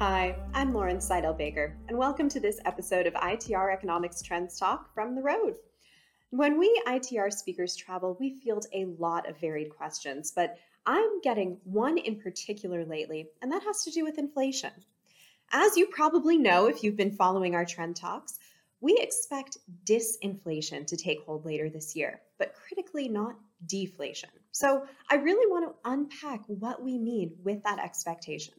Hi, I'm Lauren Saidel Baker, and welcome to this episode of ITR Economics Trends Talk from the road. When we ITR speakers travel, we field a lot of varied questions, but I'm getting one in particular lately, and that has to do with inflation. As you probably know if you've been following our trend talks, we expect disinflation to take hold later this year, but critically not deflation. So I really want to unpack what we mean with that expectation.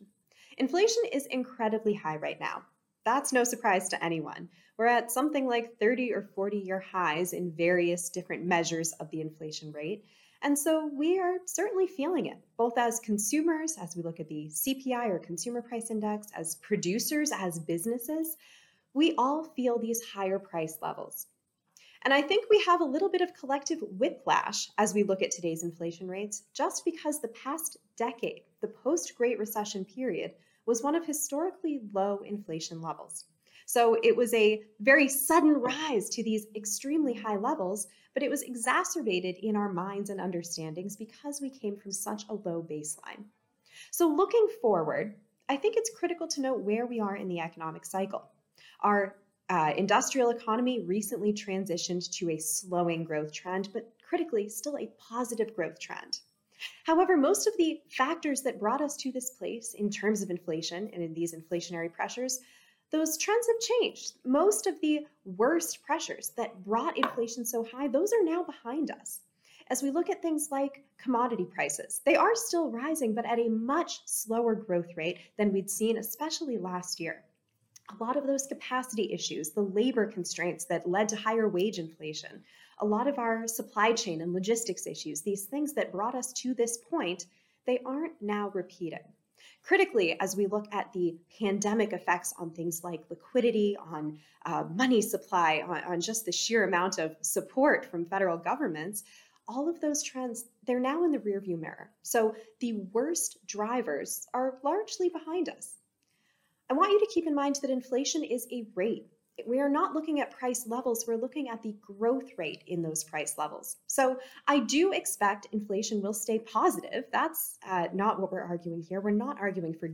Inflation is incredibly high right now. That's no surprise to anyone. We're at something like 30 or 40 year highs in various different measures of the inflation rate. And so we are certainly feeling it, both as consumers, as we look at the CPI or Consumer Price Index, as producers, as businesses. We all feel these higher price levels. And I think we have a little bit of collective whiplash as we look at today's inflation rates, just because the past decade, the post Great Recession period, was one of historically low inflation levels. So it was a very sudden rise to these extremely high levels, but it was exacerbated in our minds and understandings because we came from such a low baseline. So looking forward, I think it's critical to note where we are in the economic cycle. Our uh, industrial economy recently transitioned to a slowing growth trend, but critically, still a positive growth trend. However, most of the factors that brought us to this place in terms of inflation and in these inflationary pressures, those trends have changed. Most of the worst pressures that brought inflation so high, those are now behind us. As we look at things like commodity prices, they are still rising, but at a much slower growth rate than we'd seen, especially last year. A lot of those capacity issues, the labor constraints that led to higher wage inflation, a lot of our supply chain and logistics issues, these things that brought us to this point, they aren't now repeated. Critically, as we look at the pandemic effects on things like liquidity, on uh, money supply, on, on just the sheer amount of support from federal governments, all of those trends, they're now in the rearview mirror. So the worst drivers are largely behind us. I want you to keep in mind that inflation is a rate we are not looking at price levels, we're looking at the growth rate in those price levels. So I do expect inflation will stay positive. That's uh, not what we're arguing here. We're not arguing for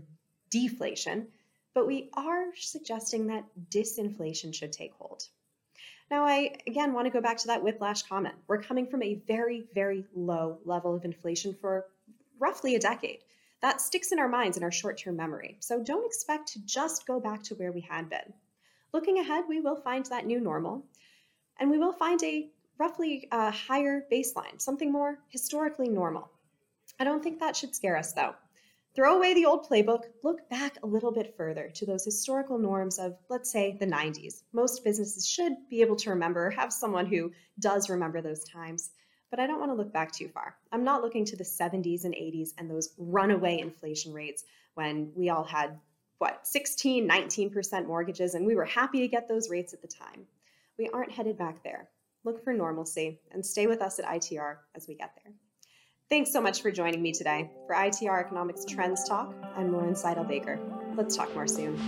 deflation, but we are suggesting that disinflation should take hold. Now, I again want to go back to that whiplash comment. We're coming from a very, very low level of inflation for roughly a decade. That sticks in our minds in our short term memory. So don't expect to just go back to where we had been. Looking ahead, we will find that new normal, and we will find a roughly uh, higher baseline, something more historically normal. I don't think that should scare us though. Throw away the old playbook, look back a little bit further to those historical norms of, let's say, the 90s. Most businesses should be able to remember, have someone who does remember those times. But I don't want to look back too far. I'm not looking to the 70s and 80s and those runaway inflation rates when we all had what, 16, 19% mortgages, and we were happy to get those rates at the time. We aren't headed back there. Look for normalcy and stay with us at ITR as we get there. Thanks so much for joining me today. For ITR Economics Trends Talk, I'm Lauren Saidel Baker. Let's talk more soon.